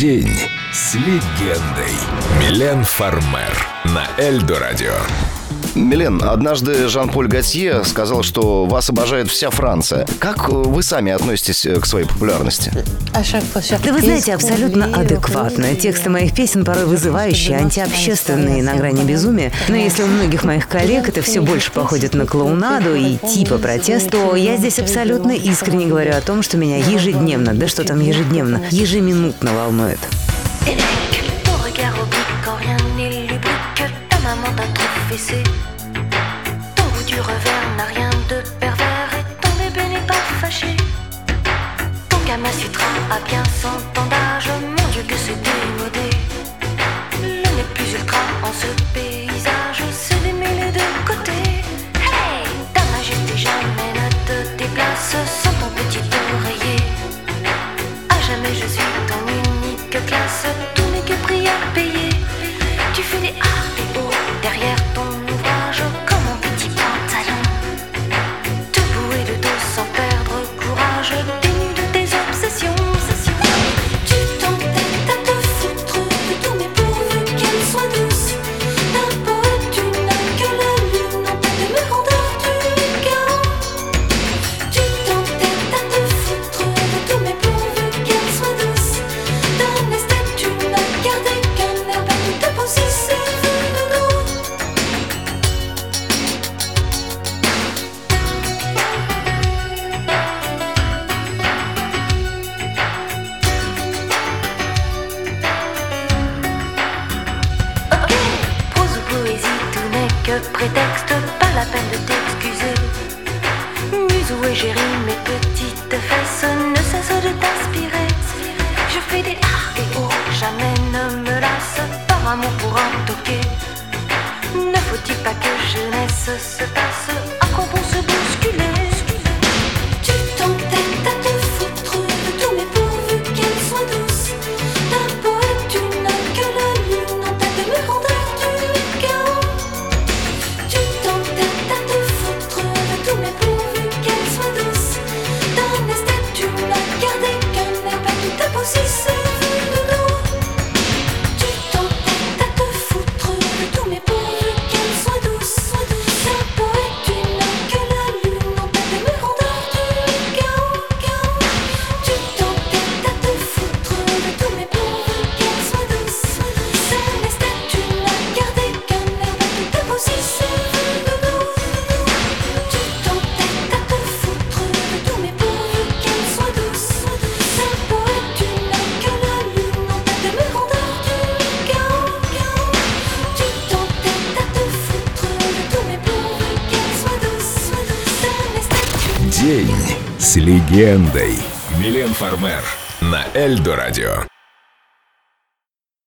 День с легендой. Милен Фармер на Эльдо Радио. Милен, однажды Жан-Поль Готье сказал, что вас обожает вся Франция. Как вы сами относитесь к своей популярности? Да вы знаете, абсолютно адекватно. Тексты моих песен порой вызывающие, антиобщественные, на грани безумия. Но если у многих моих коллег это все больше походит на клоунаду и типа протест, то я здесь абсолютно искренне говорю о том, что меня ежедневно, да что там ежедневно, ежеминутно волнует. Ton goût du revers n'a rien de pervers et ton bébé n'est pas fâché. Ton Kama Sutra a bien son âge, mon Dieu que c'est démodé. Le n'est plus ultra en ce paysage, c'est d'aimer les deux côtés. Hey, ta majesté jamais ne te déplace sans ton petit oreiller. À jamais je suis ton unique classe, que prétexte, pas la peine de t'excuser. Muse ou égérie, mes petites fesses ne cessent de t'inspirer. Je fais des A et O, jamais ne me lasse, par amour pour un toqué. Ne faut-il pas que jeunesse se passe, День с легендой. Милен Фармер на Эльдо Радио.